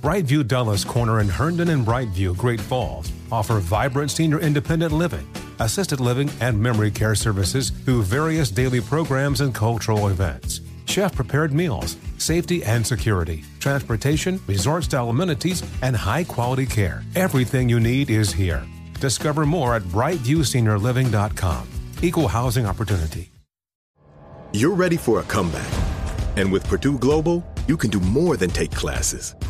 Brightview Dulles Corner in Herndon and Brightview, Great Falls, offer vibrant senior independent living, assisted living, and memory care services through various daily programs and cultural events. Chef prepared meals, safety and security, transportation, resort style amenities, and high quality care. Everything you need is here. Discover more at brightviewseniorliving.com. Equal housing opportunity. You're ready for a comeback. And with Purdue Global, you can do more than take classes.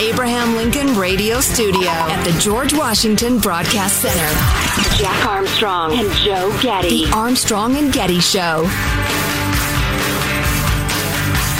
Abraham Lincoln Radio Studio at the George Washington Broadcast Center, Jack Armstrong and Joe Getty. The Armstrong and Getty Show.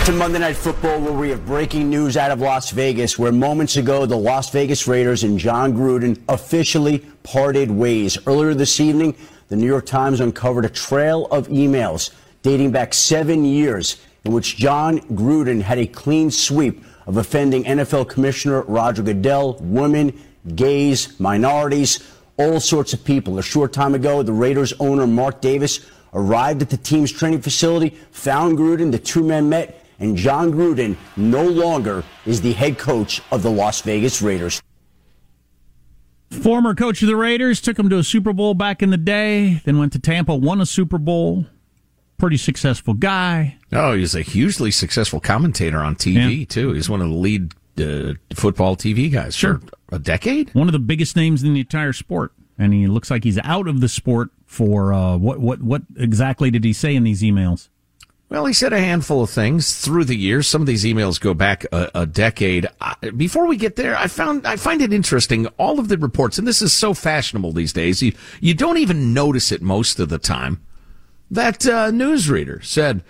To Monday Night Football, where we have breaking news out of Las Vegas, where moments ago the Las Vegas Raiders and Jon Gruden officially parted ways. Earlier this evening, the New York Times uncovered a trail of emails dating back seven years in which Jon Gruden had a clean sweep of offending NFL Commissioner Roger Goodell, women, gays, minorities, all sorts of people. A short time ago, the Raiders owner Mark Davis arrived at the team's training facility, found Gruden, the two men met, and Jon Gruden no longer is the head coach of the Las Vegas Raiders. Former coach of the Raiders took him to a Super Bowl back in the day, then went to Tampa, won a Super Bowl. Pretty successful guy. Oh, he's a hugely successful commentator on TV Yeah. too. He's one of the lead uh, football TV guys Sure. for a decade. One of the biggest names in the entire sport. And he looks like he's out of the sport for uh, what what what exactly did he say in these emails? Well, he said a handful of things through the years. Some of these emails go back a, a decade. I, before we get there, I found I find it interesting. All of the reports, and this is so fashionable these days, you you don't even notice it most of the time. That uh, newsreader said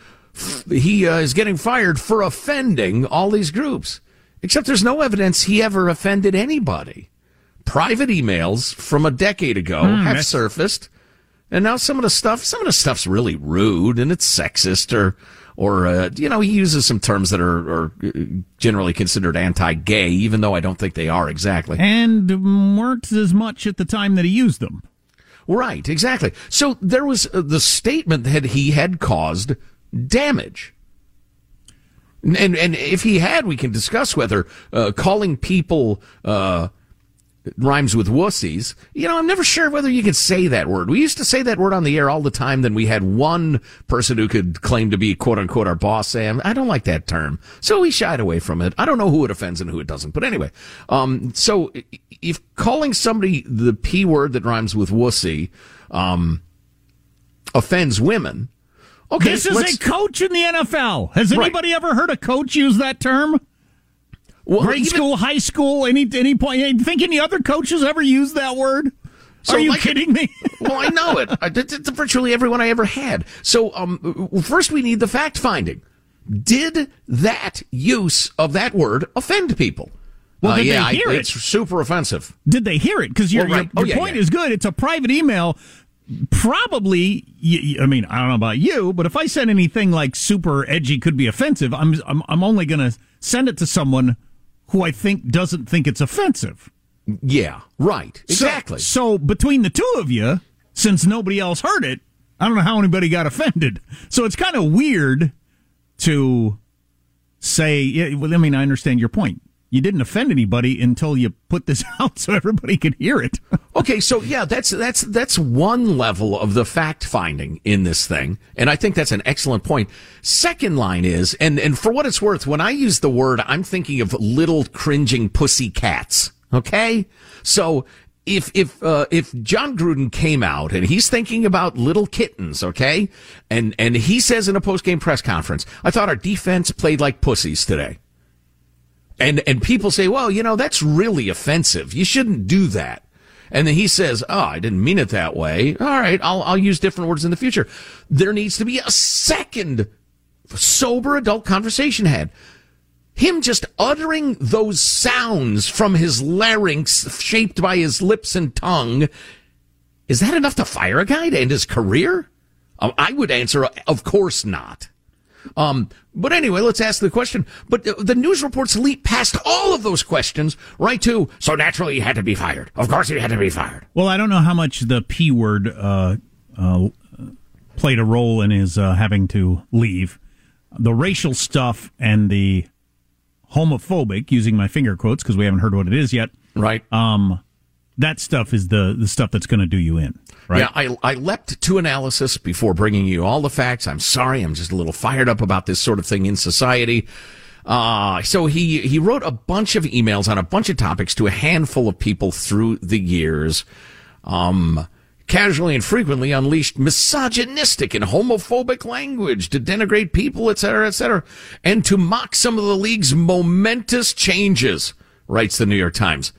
he uh, is getting fired for offending all these groups, except there's no evidence he ever offended anybody. Private emails from a decade ago have that's- surfaced. And now some of the stuff, some of the stuff's really rude and it's sexist or, or, uh, you know, he uses some terms that are, are generally considered anti-gay, even though I don't think they are exactly. And weren't as much at the time that he used them. Right, exactly. So there was uh, the statement that he had caused damage. And, and, if he had, we can discuss whether, uh, calling people, uh, rhymes with wussies. You know, I'm never sure whether you can say that word. We used to say that word on the air all the time. Then we had one person who could claim to be quote unquote our boss Sam, I don't like that term. So we shied away from it. I don't know who it offends and who it doesn't. But anyway, um, so if calling somebody the P word that rhymes with wussy, um, offends women. Okay. this is a coach in the NFL. Has Right. anybody ever heard a coach use that term? well, Grade even- school, high school, any any point? You think any other coaches ever used that word? So, Are you like- kidding me? well, I know it. I did it to virtually everyone I ever had. So, um, first we need the fact finding. Did that use of that word offend people? Well, Uh, did they yeah, I- hear it? it's super offensive. Did they hear it? Because your, Well, right. your, Oh, your yeah, point yeah. is good. It's a private email. Probably, I mean, I don't know about you, but if I send anything like super edgy could be offensive, I'm, I'm, I'm only going to send it to someone who I think doesn't think it's offensive. Yeah, right. Exactly. So, so between the two of you, since nobody else heard it, I don't know how anybody got offended. So it's kind of weird to say, yeah, well, I mean, I understand your point you didn't offend anybody until you put this out so everybody could hear it. okay, so yeah, that's that's that's one level of the fact finding in this thing, and I think that's an excellent point. Second line is, and and for what it's worth, when I use the word, I'm thinking of little cringing pussy cats. Okay, so if if uh, if Jon Gruden came out and he's thinking about little kittens, okay, and and he says in a post game press conference, I thought our defense played like pussies today. And, and people say, well, you know, that's really offensive. You shouldn't do that. And then he says, oh, I didn't mean it that way. All right. I'll, I'll use different words in the future. There needs to be a second sober adult conversation had. Him just uttering those sounds from his larynx shaped by his lips and tongue. Is that enough to fire a guy to end his career? Um, I would answer, of course not. Um, but anyway, let's ask the question. But the news reports leap past all of those questions right to, so naturally he had to be fired. Of course he had to be fired. Well, I don't know how much the P word, uh, uh, played a role in his, uh, having to leave. The racial stuff and the homophobic, using my finger quotes because we haven't heard what it is yet. Right. Um, that stuff is the, the stuff that's going to do you in. Right? Yeah, I, I leapt to analysis before bringing you all the facts. I'm sorry, I'm just a little fired up about this sort of thing in society. Uh, so he, he wrote a bunch of emails on a bunch of topics to a handful of people through the years. Um, casually and frequently unleashed misogynistic and homophobic language to denigrate people, etc., etc., and to mock some of the league's momentous changes, writes the New York Times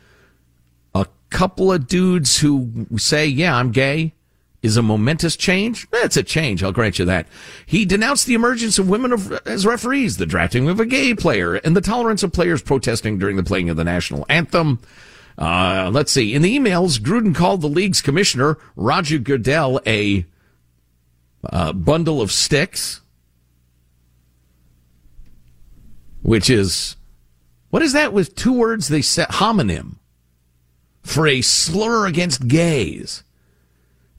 couple of dudes who say, yeah, I'm gay is a momentous change. That's a change. I'll grant you that. He denounced the emergence of women as referees, the drafting of a gay player, and the tolerance of players protesting during the playing of the national anthem. Uh, let's see. In the emails, Gruden called the league's commissioner, Roger Goodell, a uh, bundle of sticks, which is, what is that with two words they said? Homonym for a slur against gays.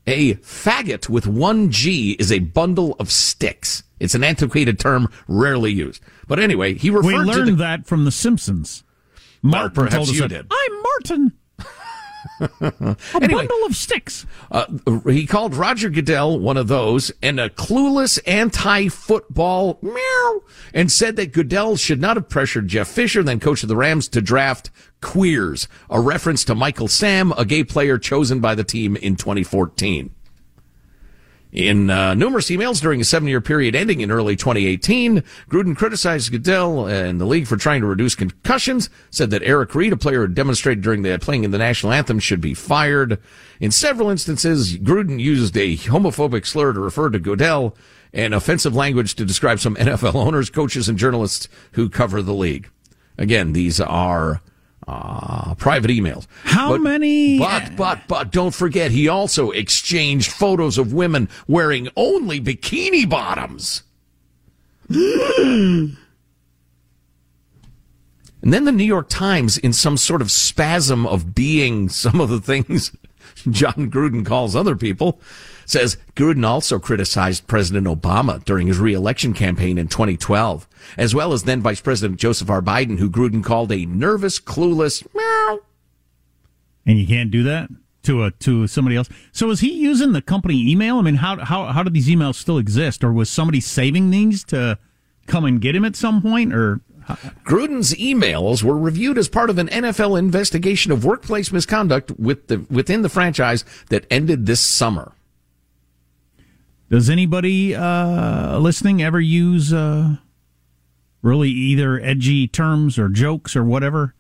A faggot with one G is a bundle of sticks. It's an antiquated term, rarely used. But anyway, he referred we learned the, that from The Simpsons. Martin perhaps told us you that, did. I'm Martin. a anyway, bundle of sticks. Uh, he called Roger Goodell one of those and a clueless anti-football meow, and said that Goodell should not have pressured Jeff Fisher, then coach of the Rams, to draft queers, a reference to Michael Sam, a gay player chosen by the team in 2014. In uh, numerous emails during a seven-year period ending in early 2018, Gruden criticized Goodell and the league for trying to reduce concussions, said that Eric Reid, a player who demonstrated during the playing in the national anthem, should be fired. In several instances, Gruden used a homophobic slur to refer to Goodell and offensive language to describe some NFL owners, coaches, and journalists who cover the league. Again, these are uh, private emails. How but, many? But, but, but don't forget, he also exchanged photos of women wearing only bikini bottoms. and then the New York Times, in some sort of spasm of being some of the things Jon Gruden calls other people, says Gruden also criticized President Obama during his reelection campaign in 2012, as well as then Vice President Joseph R. Biden, who Gruden called a nervous, clueless meow. And you can't do that to a to somebody else. So is he using the company email? I mean, how how how do these emails still exist, or was somebody saving these to come and get him at some point, or? Gruden's emails were reviewed as part of an NFL investigation of workplace misconduct with the, within the franchise that ended this summer. Does anybody uh, listening ever use uh, really either edgy terms or jokes or whatever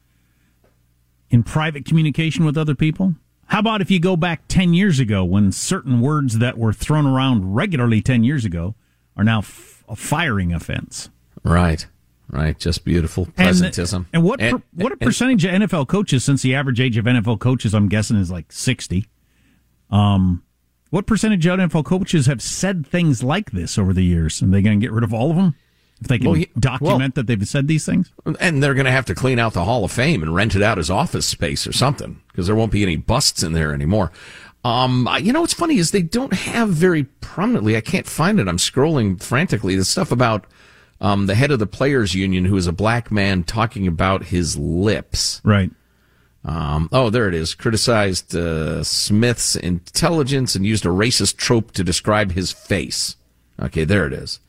in private communication with other people? How about if you go back 10 years ago when certain words that were thrown around regularly 10 years ago are now f- a firing offense? Right. Right, just beautiful presentism. And, and what and, per, what a percentage and, of NFL coaches, since the average age of NFL coaches, I'm guessing, is like sixty. Um, What percentage of NFL coaches have said things like this over the years? Are they going to get rid of all of them? If they can Well, document well- that they've said these things? And they're going to have to clean out the Hall of Fame and rent it out as office space or something because there won't be any busts in there anymore. Um, you know what's funny is they don't have very prominently. I can't find it. I'm scrolling frantically. The stuff about um, the head of the players union, who is a black man, talking about his lips. Right. Um, oh, there it is. Criticized uh, Smith's intelligence and used a racist trope to describe his face. Okay, there it is.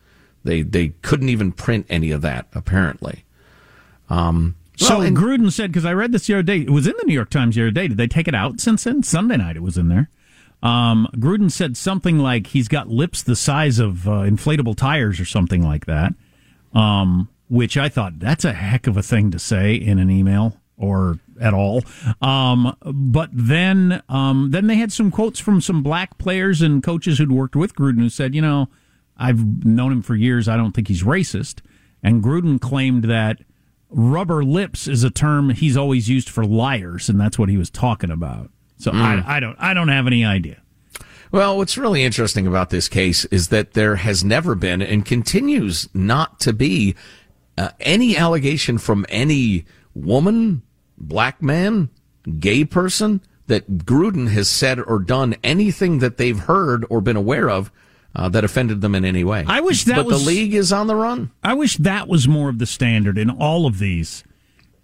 They they couldn't even print any of that apparently. Um, So well, and- Gruden said, because I read this the other day, it was in the New York Times the other day. Did they take it out since then? Sunday night it was in there. Um, Gruden said something like he's got lips the size of uh, inflatable tires or something like that, um, which I thought that's a heck of a thing to say in an email or at all. Um, but then, um, then they had some quotes from some black players and coaches who'd worked with Gruden who said, you know, I've known him for years. I don't think he's racist. And Gruden claimed that rubber lips is a term he's always used for liars, and that's what he was talking about. So I, I don't, I don't have any idea. Well, what's really interesting about this case is that there has never been and continues not to be uh, any allegation from any woman, black man, gay person that Gruden has said or done anything that they've heard or been aware of uh, that offended them in any way. I wish that but was- the league is on the run. I wish that was more of the standard in all of these.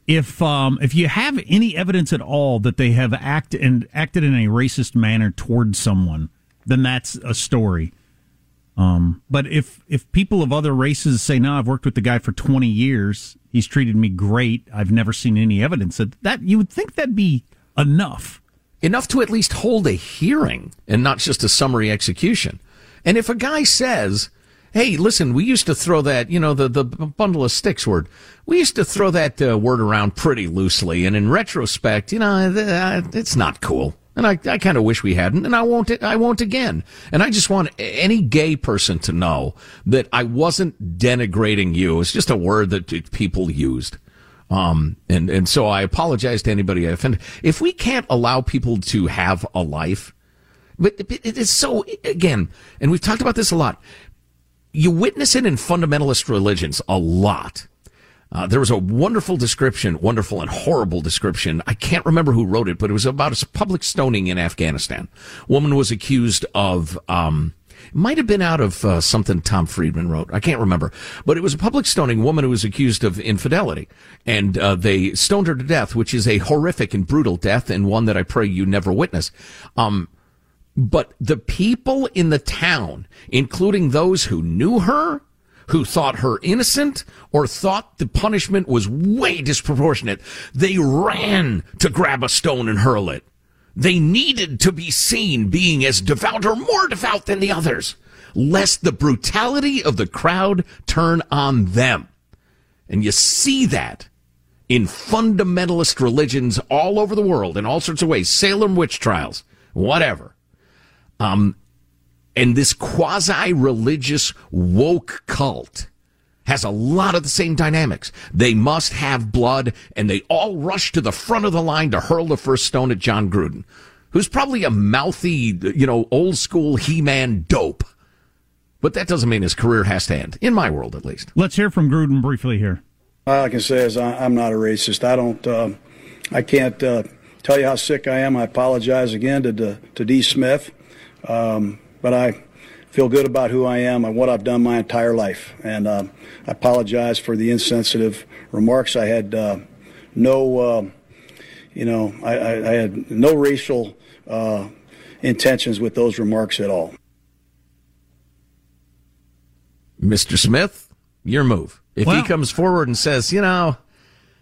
If um, if you have any evidence at all that they have acted and acted in a racist manner towards someone, then that's a story. Um, but if if people of other races say, "No, I've worked with the guy for twenty years. He's treated me great. I've never seen any evidence that that," you would think that'd be enough. enough to at least hold a hearing and not just a summary execution. And if a guy says, "Hey, listen, we used to throw that, you know, the the bundle of sticks word. We used to throw that uh, word around pretty loosely, and in retrospect, you know, uh, it's not cool." And I, I kind of wish we hadn't, and I won't. I won't again. And I just want any gay person to know that I wasn't denigrating you. It's just a word that people used. Um, and, and so I apologize to anybody I offended. If we can't allow people to have a life, but but it is so, again, and we've talked about this a lot. You witness it in fundamentalist religions a lot. Uh, there was a wonderful description, wonderful and horrible description. I can't remember who wrote it, but it was about a public stoning in Afghanistan. Woman was accused of, um, might have been out of uh, something Tom Friedman wrote. I can't remember, but it was a public stoning. Woman who was accused of infidelity, and uh, they stoned her to death, which is a horrific and brutal death, and one that I pray you never witness. Um, but the people in the town, including those who knew her, who thought her innocent, or thought the punishment was way disproportionate, they ran to grab a stone and hurl it. They needed to be seen being as devout or more devout than the others, lest the brutality of the crowd turn on them. And you see that in fundamentalist religions all over the world in all sorts of ways, Salem witch trials, whatever. Um, and this quasi religious woke cult has a lot of the same dynamics. They must have blood, and they all rush to the front of the line to hurl the first stone at Jon Gruden, who's probably a mouthy, you know, old school He Man dope. But that doesn't mean his career has to end, in my world at least. Let's hear from Gruden briefly here. All I can say is I, I'm not a racist. I don't. Uh, I can't uh, tell you how sick I am. I apologize again to to, to D. Smith, um, but I feel good about who I am and what I've done my entire life. And um, I apologize for the insensitive remarks. I had uh, no, uh, you know, I, I, I had no racial uh, intentions with those remarks at all. Mr. Smith, your move. If Well- he comes forward and says, you know,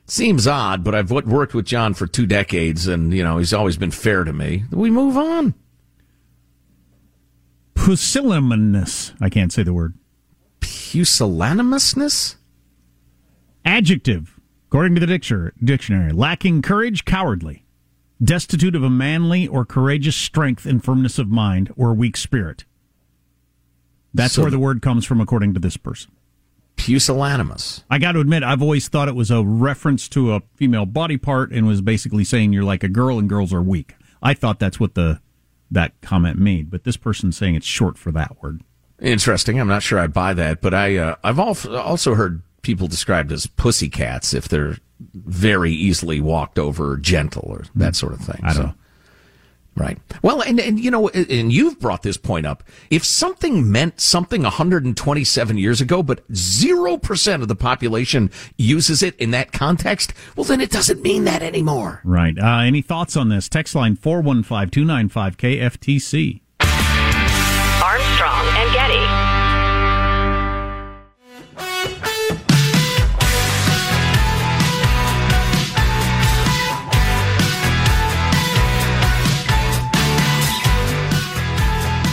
seems odd, but I've worked with John for two decades and, you know, he's always been fair to me, we move on. Pusillanimous. I can't say the word. Pusillanimousness? Adjective, according to the dictionary, dictionary, lacking courage, cowardly, destitute of a manly or courageous strength and firmness of mind, or weak spirit. That's So- where the word comes from, according to this person. Pusillanimous. I got to admit, I've always thought it was a reference to a female body part and was basically saying you're like a girl and girls are weak. I thought that's what the that comment made. But this person's saying it's short for that word. Interesting. I'm not sure I buy that, but I uh, I've also heard people described as pussycats if they're very easily walked over, gentle, or that sort of thing. I don't so. Right. Well, and, and you know, and you've brought this point up. If something meant something 127 years ago, but 0% of the population uses it in that context, well, then it doesn't mean that anymore. Right. Uh, any thoughts on this? Text line 415 295 KFTC.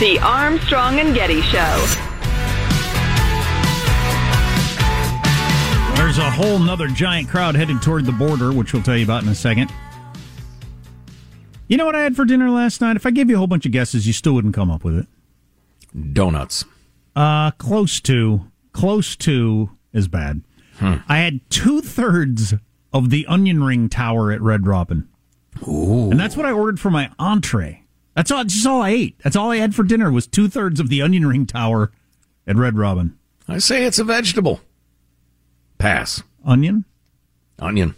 The Armstrong and Getty Show. There's a whole nother giant crowd headed toward the border, which we'll tell you about in a second. You know what I had for dinner last night? If I gave you a whole bunch of guesses, you still wouldn't come up with it. Donuts. Uh, close to. Close to is bad. Hmm. I had two thirds of the onion ring tower at Red Robin. Ooh. And that's what I ordered for my entree. That's all. Just all I ate. That's all I had for dinner was two thirds of the onion ring tower at Red Robin. I say it's a vegetable. Pass. Onion. Onion.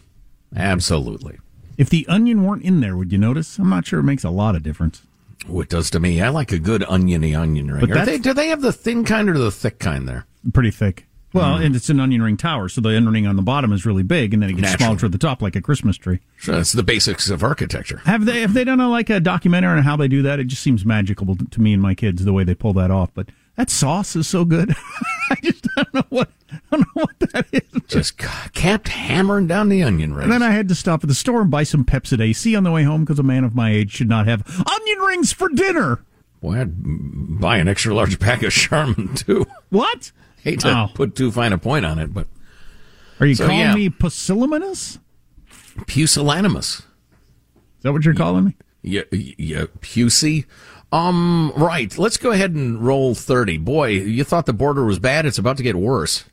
Absolutely. If the onion weren't in there, would you notice? I'm not sure it makes a lot of difference. Oh, it does to me. I like a good oniony onion ring. They, do they have the thin kind or the thick kind there? Pretty thick. Well, mm-hmm. and it's an onion ring tower, so the onion ring on the bottom is really big, and then it gets Naturally. smaller to the top, like a Christmas tree. Sure, that's the basics of architecture. Have they have they done a, like a documentary on how they do that? It just seems magical to, me and my kids the way they pull that off. But that sauce is so good. I just don't know what I don't know what that is. Just kept hammering down the onion rings. And then I had to stop at the store and buy some Pepcid AC on the way home because a man of my age should not have onion rings for dinner. Boy, I'd buy an extra large pack of Charmin too. What? Hate to Oh. put too fine a point on it, but Are you So, calling yeah. me pusillanimous? pusillanimous. Is that what you're calling me? Yeah, yeah, Pusey. Um, right. Let's go ahead and roll 30. Boy, you thought the border was bad. It's about to get worse.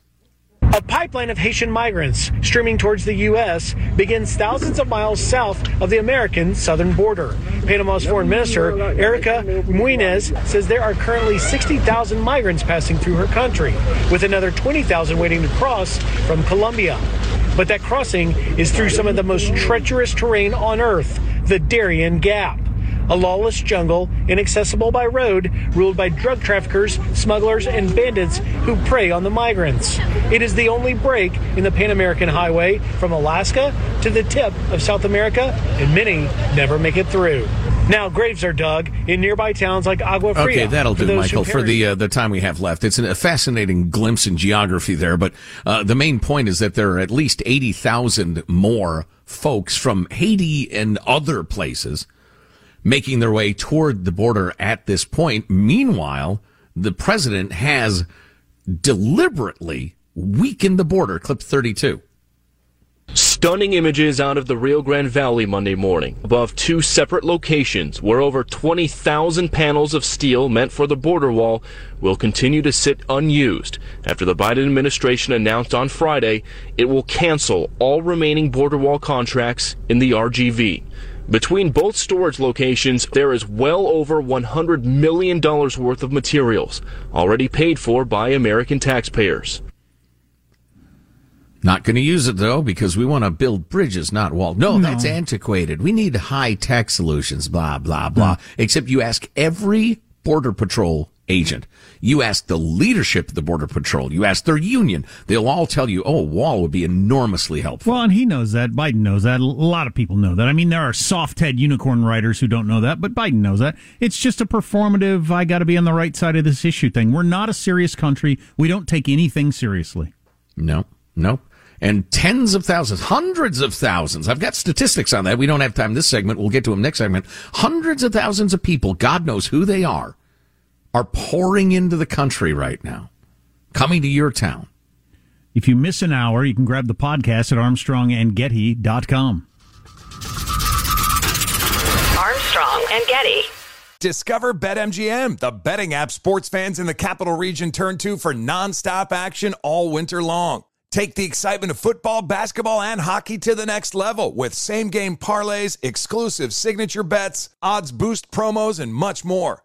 A pipeline of Haitian migrants streaming towards the U.S. begins thousands of miles south of the American southern border. Panama's foreign minister, Erika Mouynes, says there are currently 60,000 migrants passing through her country, with another 20,000 waiting to cross from Colombia. But that crossing is through some of the most treacherous terrain on Earth, the Darien Gap. A lawless jungle, inaccessible by road, ruled by drug traffickers, smugglers, and bandits who prey on the migrants. It is the only break in the Pan American Highway from Alaska to the tip of South America, and many never make it through. Now, graves are dug in nearby towns like Agua Fria. Okay, that'll do, Michael, for the uh, the time we have left. It's a fascinating glimpse in geography there, but uh, the main point is that there are at least 80,000 more folks from Haiti and other places making their way toward the border at this point. Meanwhile, the president has deliberately weakened the border. Clip 32. Stunning images out of the Rio Grande Valley Monday morning, above two separate locations where over 20,000 panels of steel meant for the border wall will continue to sit unused after the Biden administration announced on Friday it will cancel all remaining border wall contracts in the RGV. Between both storage locations, there is well over $100 million worth of materials already paid for by American taxpayers. Not going to use it though because we want to build bridges, not walls. No, that's antiquated. We need high tech solutions. Blah blah blah. Hmm. Except you ask every border patrol agent, you ask the leadership of the border patrol, you ask their union, they'll all tell you, "Oh, a wall would be enormously helpful." Well, and he knows that. Biden knows that. A lot of people know that. I mean, there are soft head unicorn writers who don't know that, but Biden knows that. It's just a performative, I got to be on the right side of this issue thing. We're not a serious country. We don't take anything seriously. No, no. And tens of thousands, hundreds of thousands. I've got statistics on that. We don't have time this segment. We'll get to them next segment. Hundreds of thousands of people, God knows who they are, are pouring into the country right now, coming to your town. If you miss an hour, you can grab the podcast at armstrongandgetty.com. Armstrong and Getty. Discover BetMGM, the betting app sports fans in the capital region turn to for nonstop action all winter long. Take the excitement of football, basketball, and hockey to the next level with same game parlays, exclusive signature bets, odds boost promos, and much more.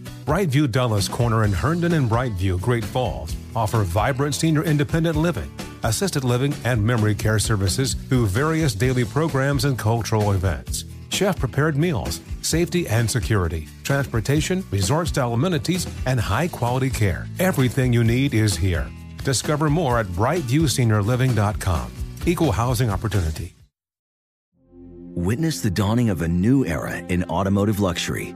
Brightview Dulles Corner in Herndon and Brightview, Great Falls, offer vibrant senior independent living, assisted living, and memory care services through various daily programs and cultural events. Chef prepared meals, safety and security, transportation, resort style amenities, and high quality care. Everything you need is here. Discover more at brightviewseniorliving.com. Equal housing opportunity. Witness the dawning of a new era in automotive luxury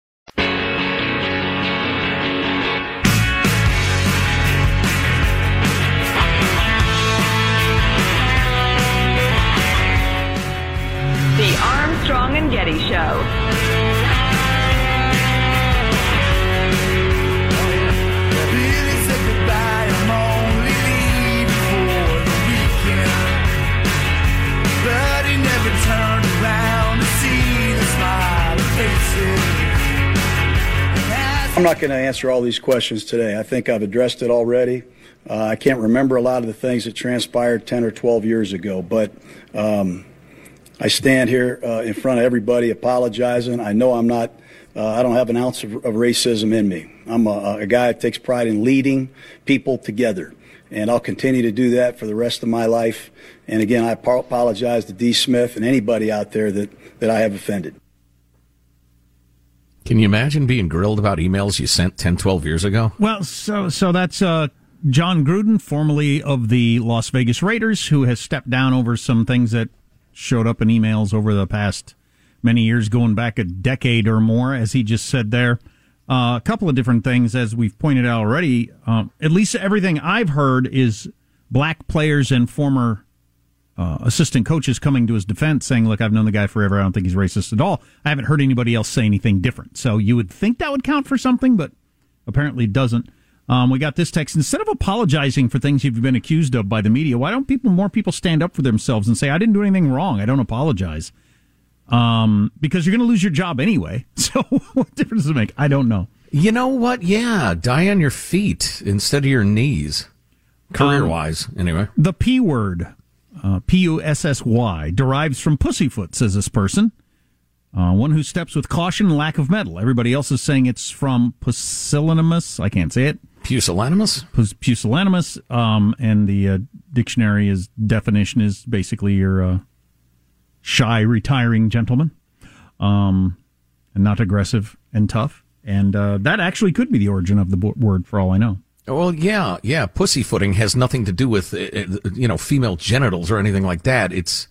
Armstrong and Getty Show. I'm not going to answer all these questions today. I think I've addressed it already. Uh, I can't remember a lot of the things that transpired 10 or 12 years ago, but um, I stand here uh, in front of everybody apologizing. I know I'm not, uh, I don't have an ounce of, of racism in me. I'm a, a, guy that takes pride in leading people together, and I'll continue to do that for the rest of my life. And again, I apologize to D. Smith and anybody out there that, that I have offended. Can you imagine being grilled about emails you sent 10, 12 years ago? Well, so so that's uh, Jon Gruden, formerly of the Las Vegas Raiders, who has stepped down over some things that showed up in emails over the past many years, going back a decade or more, as he just said there. Uh, a couple of different things, as we've pointed out already. Um, at least everything I've heard is black players and former uh, assistant coaches coming to his defense saying, Look, I've known the guy forever. I don't think he's racist at all. I haven't heard anybody else say anything different. So you would think that would count for something, but apparently doesn't. Um, we got this text. Instead of apologizing for things you've been accused of by the media, why don't people, more people stand up for themselves and say, I didn't do anything wrong. I don't apologize. Um, because you're going to lose your job anyway. So what difference does it make? I don't know. You know what? Yeah, die on your feet instead of your knees. Career wise, um, anyway. The P word, uh, P U S S Y, derives from pussyfoot, says this person. Uh, one who steps with caution and lack of metal. Everybody else is saying it's from pusillanimous. I can't say it. Pusillanimous? Pus- pusillanimous. Um, and the uh, dictionary is definition is basically your uh, shy, retiring gentleman, um, and not aggressive and tough. And uh, that actually could be the origin of the bo- word, for all I know. Well, yeah, yeah. Pussyfooting has nothing to do with uh, you know female genitals or anything like that. It's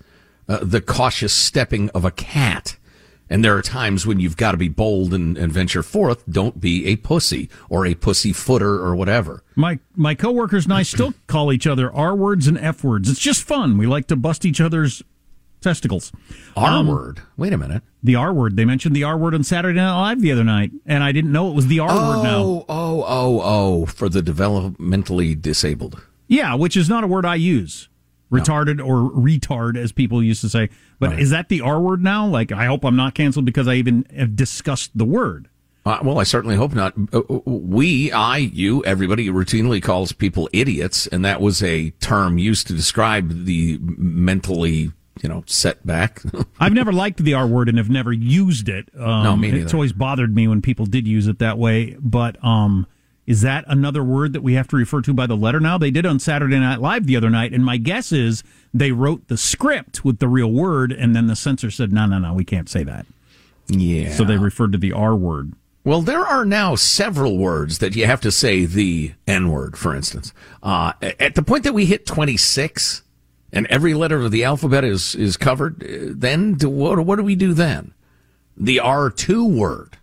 uh, the cautious stepping of a cat. And there are times when you've got to be bold and, and venture forth. Don't be a pussy or a pussy footer or whatever. My my coworkers and I still call each other R words and F words. It's just fun. We like to bust each other's testicles. R Um, word. Wait a minute. The R word. They mentioned the R word on Saturday Night Live the other night, and I didn't know it was the R word now. Oh, oh, oh, oh, for the developmentally disabled. Yeah, which is not a word I use. Retarded or retard, as people used to say. But is that the R word now? Like, I hope I'm not canceled because I even have discussed the word. Uh, well, I certainly hope not. Uh, We, I, you, everybody routinely calls people idiots, and that was a term used to describe the mentally, you know, setback. I've never liked the R word and have never used it. Um, No, me neither. It's always bothered me when people did use it that way. But um, is that another word that we have to refer to by the letter now? They did on Saturday Night Live the other night, and my guess is they wrote the script with the real word, and then the censor said, "No, no, no, we can't say that." yeah. So they referred to the R word. Well, there are now several words that you have to say the N word, for instance. Uh, at the point that we hit 26 and every letter of the alphabet is, is covered, uh, then do, what, what do we do then? The R2 word.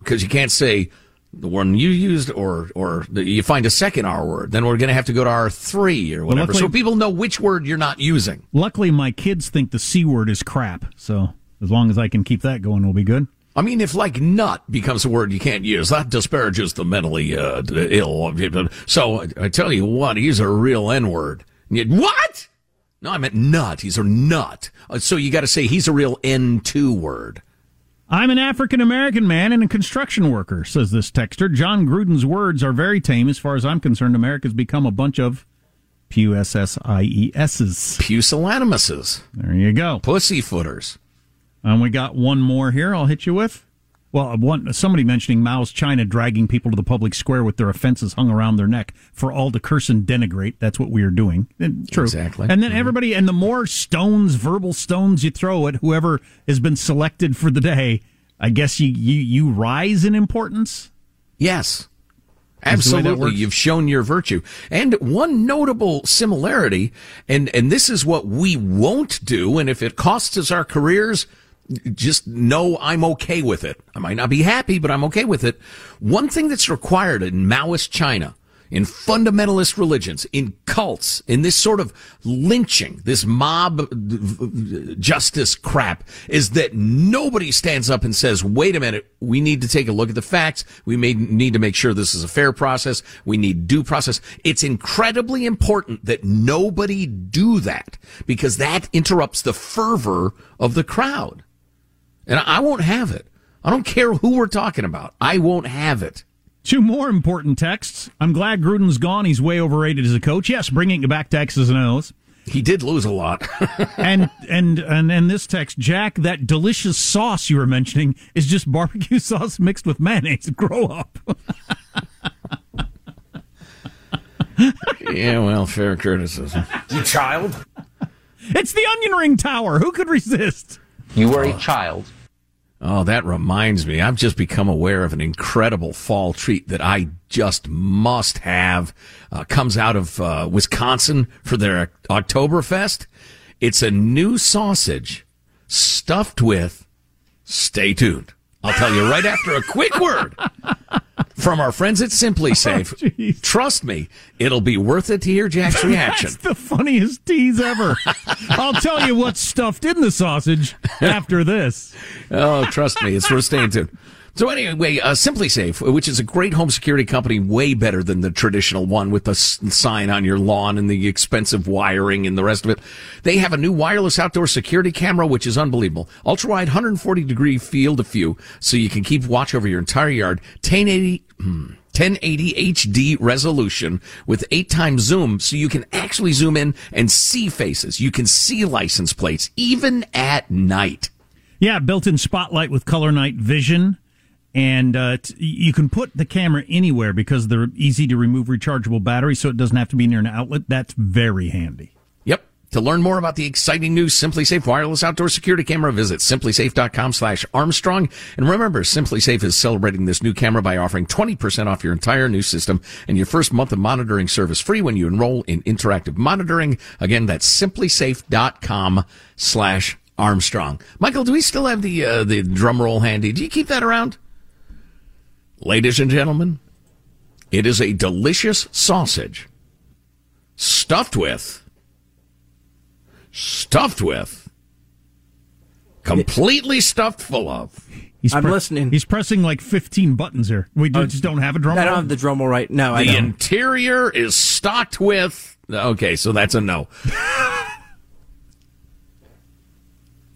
Because you can't say the one you used or, or the, you find a second R word. Then we're going to have to go to R3 or whatever. luckily- so people know which word you're not using. Luckily, my kids think the C word is crap. So as long as I can keep that going, we'll be good. I mean, if like nut becomes a word you can't use, that disparages the mentally uh, ill. So I, tell you what, he's a real N word. What? No, I meant nut. He's a nut. Uh, So you got to say he's a real N two word. I'm an African American man and a construction worker, says this texter. Jon Gruden's words are very tame. As far as I'm concerned, America's become a bunch of P-U-S-S-I-E-S's. Pusillanimouses. There you go. Pussyfooters. And we got one more here I'll hit you with. Well, uh, one somebody mentioning Mao's China dragging people to the public square with their offenses hung around their neck for all to curse and denigrate. That's what we are doing. And, true. Exactly. And then mm-hmm. everybody, and the more stones, verbal stones you throw at whoever has been selected for the day, I guess you you, you rise in importance. Yes. That's the way that Absolutely. You've shown your virtue. And one notable similarity, and, and this is what we won't do, and if it costs us our careers, just know I'm okay with it. I might not be happy, but I'm okay with it. One thing that's required in Maoist China, in fundamentalist religions, in cults, in this sort of lynching, this mob uh, justice crap, is that nobody stands up and says, wait a minute, we need to take a look at the facts. We may need to make sure this is a fair process. We need due process. It's incredibly important that nobody do that because that interrupts the fervor of the crowd. And I won't have it. I don't care who we're talking about. I won't have it. Two more important texts. I'm glad Gruden's gone. He's way overrated as a coach. Yes, bringing it back to X's and O's. He did lose a lot. and and and and this text, Jack, that delicious sauce you were mentioning is just barbecue sauce mixed with mayonnaise. Grow up. yeah, well, fair criticism. You child. It's the onion ring tower. Who could resist? You were a child. Oh, that reminds me. I've just become aware of an incredible fall treat that I just must have. Uh, comes out of uh, Wisconsin for their Oktoberfest. It's a new sausage stuffed with. Stay tuned. I'll tell you right after a quick word from our friends at Simply oh, Safe. Trust me, it'll be worth it to hear Jack's reaction. That's the funniest tease ever. I'll tell you what's stuffed in the sausage after this. Oh, trust me, it's worth staying tuned. So anyway, uh, SimpliSafe, which is a great home security company, way better than the traditional one with the sign on your lawn and the expensive wiring and the rest of it. They have a new wireless outdoor security camera, which is unbelievable. Ultra wide, 140 degree field of view, so you can keep watch over your entire yard. 1080. hmm, 1080 HD resolution with eight times zoom, so you can actually zoom in and see faces. You can see license plates, even at night. Yeah, built-in spotlight with color night vision. And uh, t- you can put the camera anywhere because they're easy to remove rechargeable batteries, so it doesn't have to be near an outlet. That's very handy. Yep. To learn more about the exciting new SimpliSafe wireless outdoor security camera, visit simplisafe.com slash Armstrong. And remember, SimpliSafe is celebrating this new camera by offering 20% off your entire new system and your first month of monitoring service free when you enroll in interactive monitoring. Again, that's simplisafe.com slash Armstrong. Michael, do we still have the uh, the drum roll handy? Do you keep that around? Ladies and gentlemen, it is a delicious sausage stuffed with stuffed with completely stuffed full of He's I'm pre- listening. He's pressing like 15 buttons here. We do, Oh, just don't have a drum I don't roll? have the drum roll right. No, I the don't. interior is stocked with okay so that's a no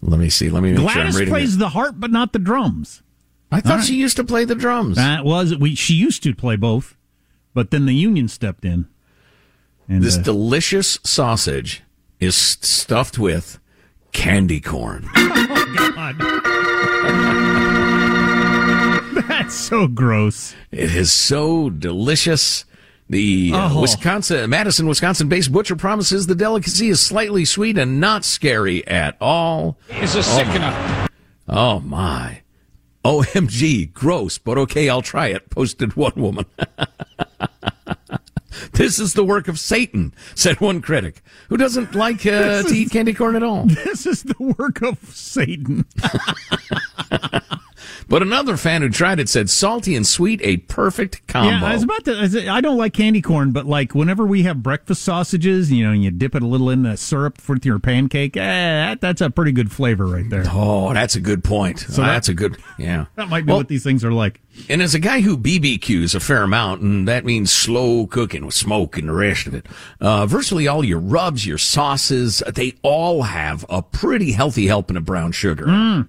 let me see let me make sure i'm Gladys plays it. the harp, but not the drums. I thought All right. she used to play the drums That was we. She used to play both, but then the union stepped in. And this uh, delicious sausage is stuffed with candy corn oh God. That's so gross. It is so delicious. The uh, Oh. Wisconsin, Madison, Wisconsin-based butcher promises the delicacy is slightly sweet and not scary at all. It's a Oh, sickener. Oh my! OMG, gross, but okay, I'll try it. Posted one woman. this is the work of Satan, said one critic, who doesn't like uh, to is- eat candy corn at all. This is the work of Satan. But another fan who tried it said salty and sweet, a perfect combo. Yeah, I was about to. I don't like candy corn, but like whenever we have breakfast sausages, you know, and you dip it a little in the syrup for your pancake, eh, that, that's a pretty good flavor right there. Oh, that's a good point. So that- that's a good, yeah. That might be Well, what these things are like. And as a guy who BBQs a fair amount, and that means slow cooking with smoke and the rest of it, uh, virtually all your rubs, your sauces, they all have a pretty healthy helping of brown sugar. Mm.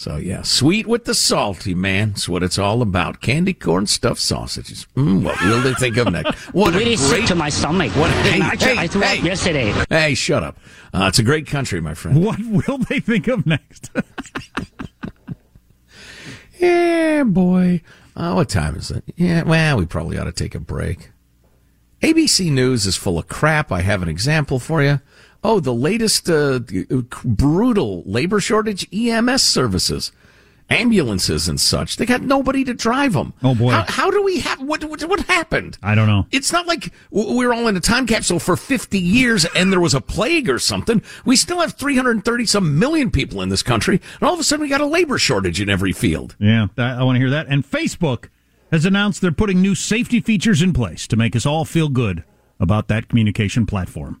So yeah, sweet with the salty, man. That's what it's all about. Candy corn stuffed sausages. Mm, what will they think of next? What Really a sick great to my stomach. What? Hey, Actually, hey, I threw up yesterday. Hey, shut up. Uh, it's a great country, my friend. What will they think of next? Yeah, boy. Uh, what time is it? Yeah, well, we probably ought to take a break. ABC News is full of crap. I have an example for you. Oh, the latest uh, brutal labor shortage EMS services, ambulances and such. They got nobody to drive them. Oh, boy. How, how do we have what, what? What happened? I don't know. It's not like we're all in a time capsule for 50 years and there was a plague or something. We still have 330 some million people in this country, and all of a sudden we got a labor shortage in every field. Yeah, I want to hear that. And Facebook has announced they're putting new safety features in place to make us all feel good about that communication platform.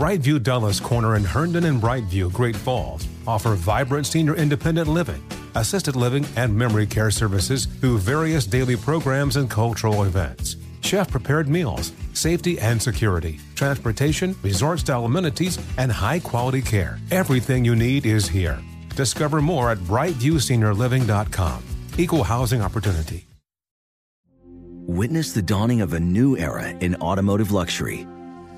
Brightview Dulles Corner in Herndon and Brightview, Great Falls, offer vibrant senior independent living, assisted living, and memory care services through various daily programs and cultural events. Chef prepared meals, safety and security, transportation, resort style amenities, and high quality care. Everything you need is here. Discover more at brightviewseniorliving.com. Equal housing opportunity. Witness the dawning of a new era in automotive luxury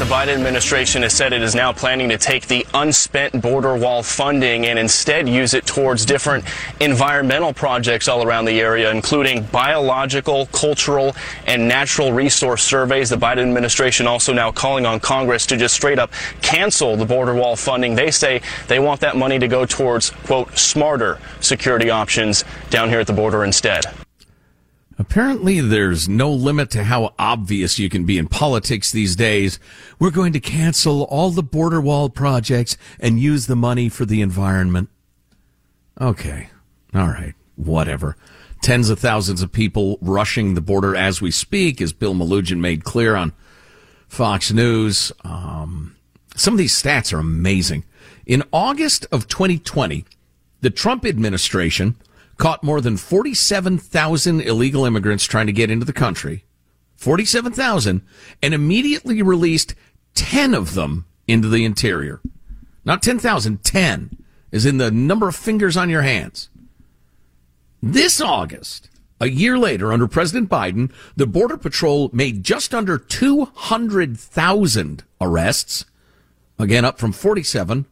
The Biden administration has said it is now planning to take the unspent border wall funding and instead use it towards different environmental projects all around the area, including biological, cultural, and natural resource surveys. The Biden administration also now calling on Congress to just straight up cancel the border wall funding. They say they want that money to go towards, quote, smarter security options down here at the border instead. Apparently, there's no limit to how obvious you can be in politics these days. We're going to cancel all the border wall projects and use the money for the environment. Okay. All right. Whatever. Tens of thousands of people rushing the border as we speak, as Bill Melugin made clear on Fox News. Um, some of these stats are amazing. In August of 2020, the Trump administration caught more than 47,000 illegal immigrants trying to get into the country. 47,000 and immediately released 10 of them into the interior. Not 10,000, 10 is in the number of fingers on your hands. This August, a year later, under President Biden, the Border Patrol made just under 200,000 arrests. Again, up from 47,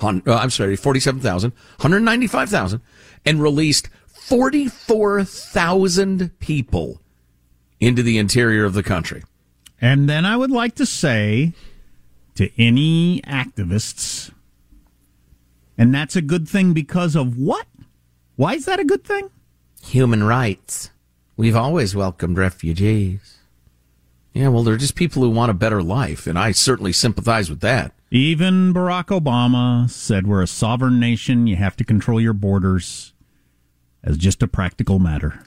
uh, I'm sorry, 47,000, 195,000 and released 44,000 people into the interior of the country. And then I would like to say to any activists, and that's a good thing because of what? Why is that a good thing? Human rights. We've always welcomed refugees. Yeah, well, they're just people who want a better life, and I certainly sympathize with that. Even Barack Obama said we're a sovereign nation. You have to control your borders as just a practical matter.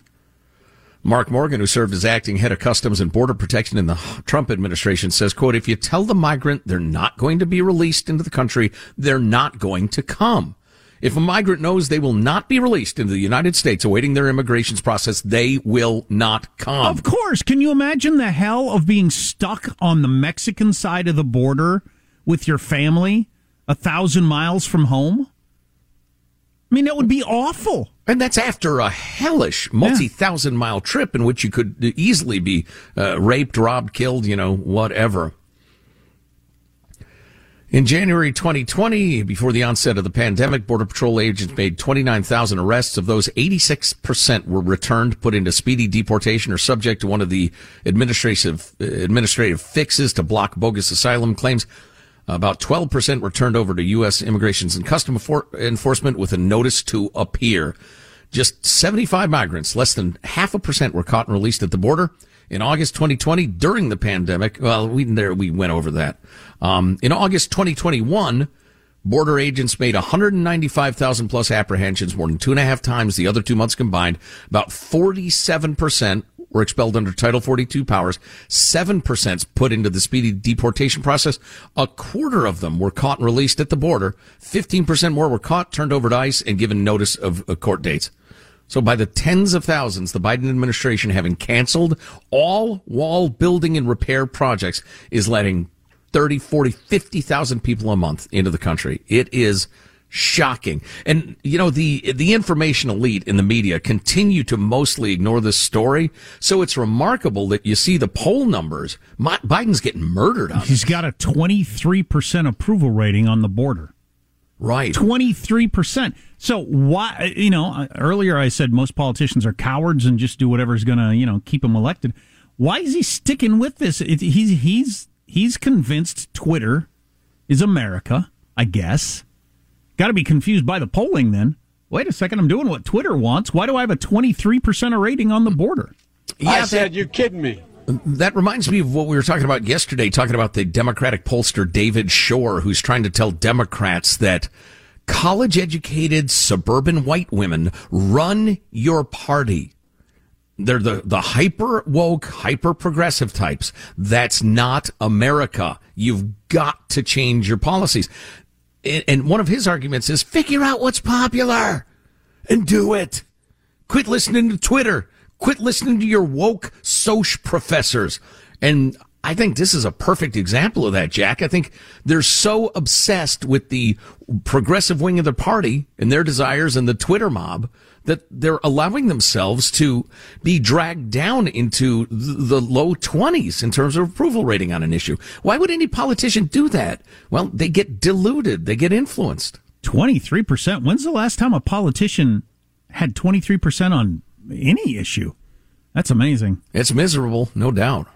Mark Morgan, who served as acting head of customs and border protection in the Trump administration, says, quote, if you tell the migrant they're not going to be released into the country, they're not going to come. If a migrant knows they will not be released into the United States awaiting their immigrations process, they will not come. Of course. Can you imagine the hell of being stuck on the Mexican side of the border with your family a thousand miles from home? I mean, that would be awful. And that's after a hellish multi thousand mile trip in which you could easily be uh, raped, robbed, killed, you know, whatever. In January 2020, before the onset of the pandemic, Border Patrol agents made 29,000 arrests. Of those, 86% were returned, put into speedy deportation, or subject to one of the administrative administrative fixes to block bogus asylum claims. About 12% were turned over to U.S. Immigrations and Customs Enforcement with a notice to appear. Just 75 migrants, less than half a percent, were caught and released at the border in August 2020 during the pandemic. Well, we there we went over that. Um, in August 2021, border agents made 195,000 plus apprehensions, more than two and a half times the other two months combined. About 47 percent were expelled under Title 42 powers. 7% put into the speedy deportation process. A quarter of them were caught and released at the border. 15% more were caught, turned over to ICE, and given notice of court dates. So by the tens of thousands, the Biden administration having canceled all wall building and repair projects is letting 30, 40, 50,000 people a month into the country. It is shocking. And you know the the information elite in the media continue to mostly ignore this story. So it's remarkable that you see the poll numbers. Biden's getting murdered on. He's got a 23% approval rating on the border. Right. 23%. So why, you know, earlier I said most politicians are cowards and just do whatever's going to, you know, keep them elected. Why is he sticking with this? It, he's, he's, he's convinced Twitter is America, I guess. Got to be confused by the polling then. Wait a second, I'm doing what Twitter wants. Why do I have a 23% rating on the border? Yeah, I said, you're kidding me. That reminds me of what we were talking about yesterday, talking about the Democratic pollster David Shor, who's trying to tell Democrats that college educated suburban white women run your party. They're the, the hyper woke, hyper progressive types. That's not America. You've got to change your policies. And, one of his arguments is figure out what's popular and do it. Quit listening to Twitter. Quit listening to your woke soch professors. And I think this is a perfect example of that, Jack. I think they're so obsessed with the progressive wing of the party and their desires and the Twitter mob that they're allowing themselves to be dragged down into the low 20s in terms of approval rating on an issue. Why would any politician do that? Well, they get deluded. They get influenced. 23%. When's the last time a politician had 23% on any issue? That's amazing. It's miserable, no doubt.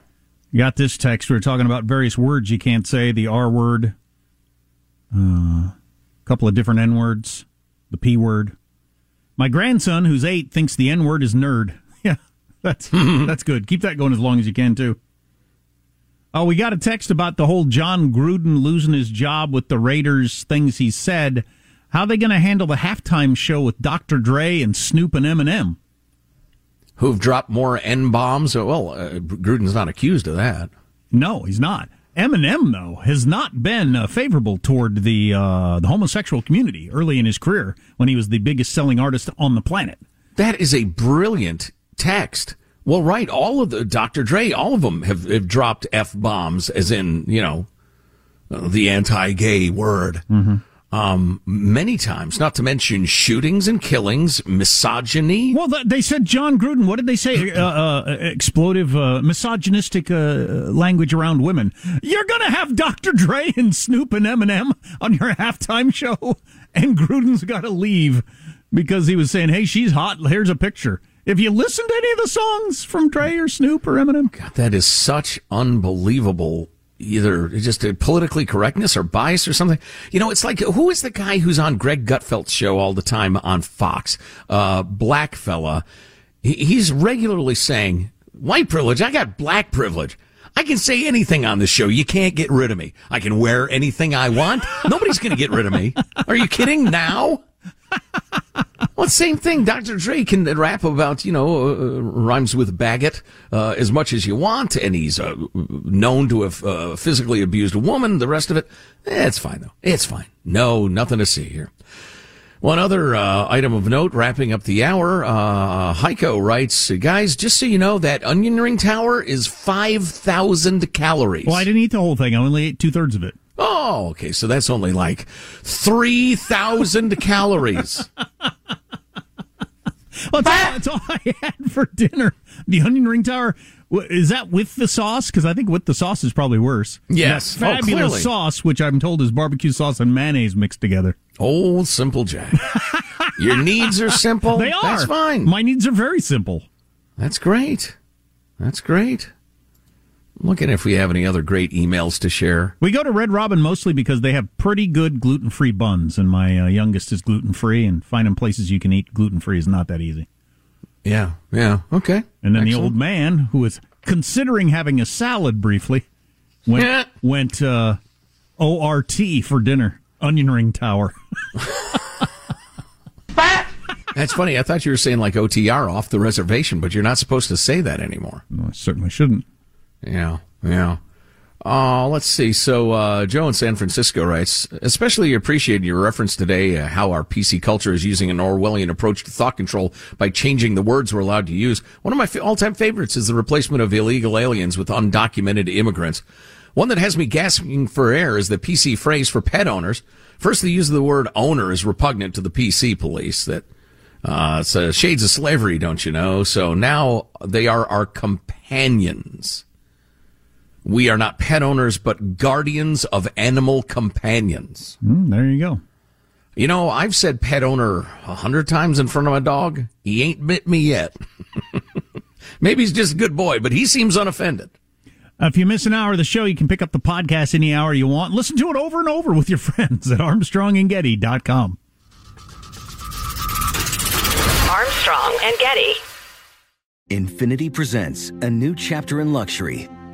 You got this text. We are talking about various words you can't say. The R word, a uh, couple of different N words, the P word. My grandson, who's eight, thinks the N word is nerd. Yeah, that's that's good. Keep that going as long as you can too. Oh, we got a text about the whole Jon Gruden losing his job with the Raiders. Things he said. How are they going to handle the halftime show with Dr. Dre and Snoop and Eminem? Who've dropped more N bombs? Well, uh, Gruden's not accused of that. No, he's not. Eminem, though, has not been uh, favorable toward the uh, the homosexual community early in his career when he was the biggest selling artist on the planet. That is a brilliant text. Well, right, all of the Dr. Dre, all of them have, have dropped f bombs, as in you know, uh, the anti-gay word. Mm-hmm um, many times, not to mention shootings and killings, misogyny. Well, they said Jon Gruden. What did they say? uh, uh, exploitive, uh, misogynistic uh, language around women. You're gonna have Dr. Dre and Snoop and Eminem on your halftime show, and Gruden's got to leave because he was saying, "Hey, she's hot. Here's a picture." If you listen to any of the songs from Dre or Snoop or Eminem, God, that is such unbelievable either just a politically correctness or bias or something. You know, it's like who is the guy who's on Greg Gutfeld's show all the time on Fox? Uh, black fella. he's regularly saying white privilege. I got black privilege. I can say anything on this show. You can't get rid of me. I can wear anything I want. Nobody's going to get rid of me. Are you kidding now? well, same thing. Dr. Dre can rap about, you know, uh, rhymes with Baggett uh, as much as you want, and he's uh, known to have uh, physically abused a woman. The rest of it, eh, it's fine, though. It's fine. No, nothing to see here. One other uh, item of note, wrapping up the hour, uh, Heiko writes, guys, just so you know, that onion ring tower is 5,000 calories. Well, I didn't eat the whole thing. I only ate two thirds of it. Oh, okay. So that's only like 3,000 calories. Well, that's all, that's all I had for dinner. The onion ring tower. Is that with the sauce? Because I think with the sauce is probably worse. Yes, that oh, fabulous oh, sauce, which I'm told is barbecue sauce and mayonnaise mixed together. Oh, simple Jack. Your needs are simple. They are. That's fine. My needs are very simple. That's great. That's great. Looking if we have any other great emails to share. We go to Red Robin mostly because they have pretty good gluten free buns, and my uh, youngest is gluten free, and finding places you can eat gluten free is not that easy. Yeah, yeah, okay. And then Excellent. the old man who was considering having a salad briefly went went uh, ORT for dinner, onion ring tower. That's funny. I thought you were saying like OTR off the reservation, but you're not supposed to say that anymore. No, I certainly shouldn't. Yeah, yeah. Uh, let's see. So, uh, Joe in San Francisco writes, especially appreciate your reference today, uh, how our PC culture is using an Orwellian approach to thought control by changing the words we're allowed to use. One of my all-time favorites is the replacement of illegal aliens with undocumented immigrants. One that has me gasping for air is the PC phrase for pet owners. First, the use of the word owner is repugnant to the PC police that, uh, it's shades of slavery, don't you know? So now they are our companions. We are not pet owners, but guardians of animal companions. Mm, there you go. You know, I've said pet owner a hundred times in front of my dog. He ain't bit me yet. Maybe he's just a good boy, but he seems unoffended. If you miss an hour of the show, you can pick up the podcast any hour you want. Listen to it over and over with your friends at armstrongandgetty.com. Armstrong and Getty. Infiniti presents a new chapter in luxury,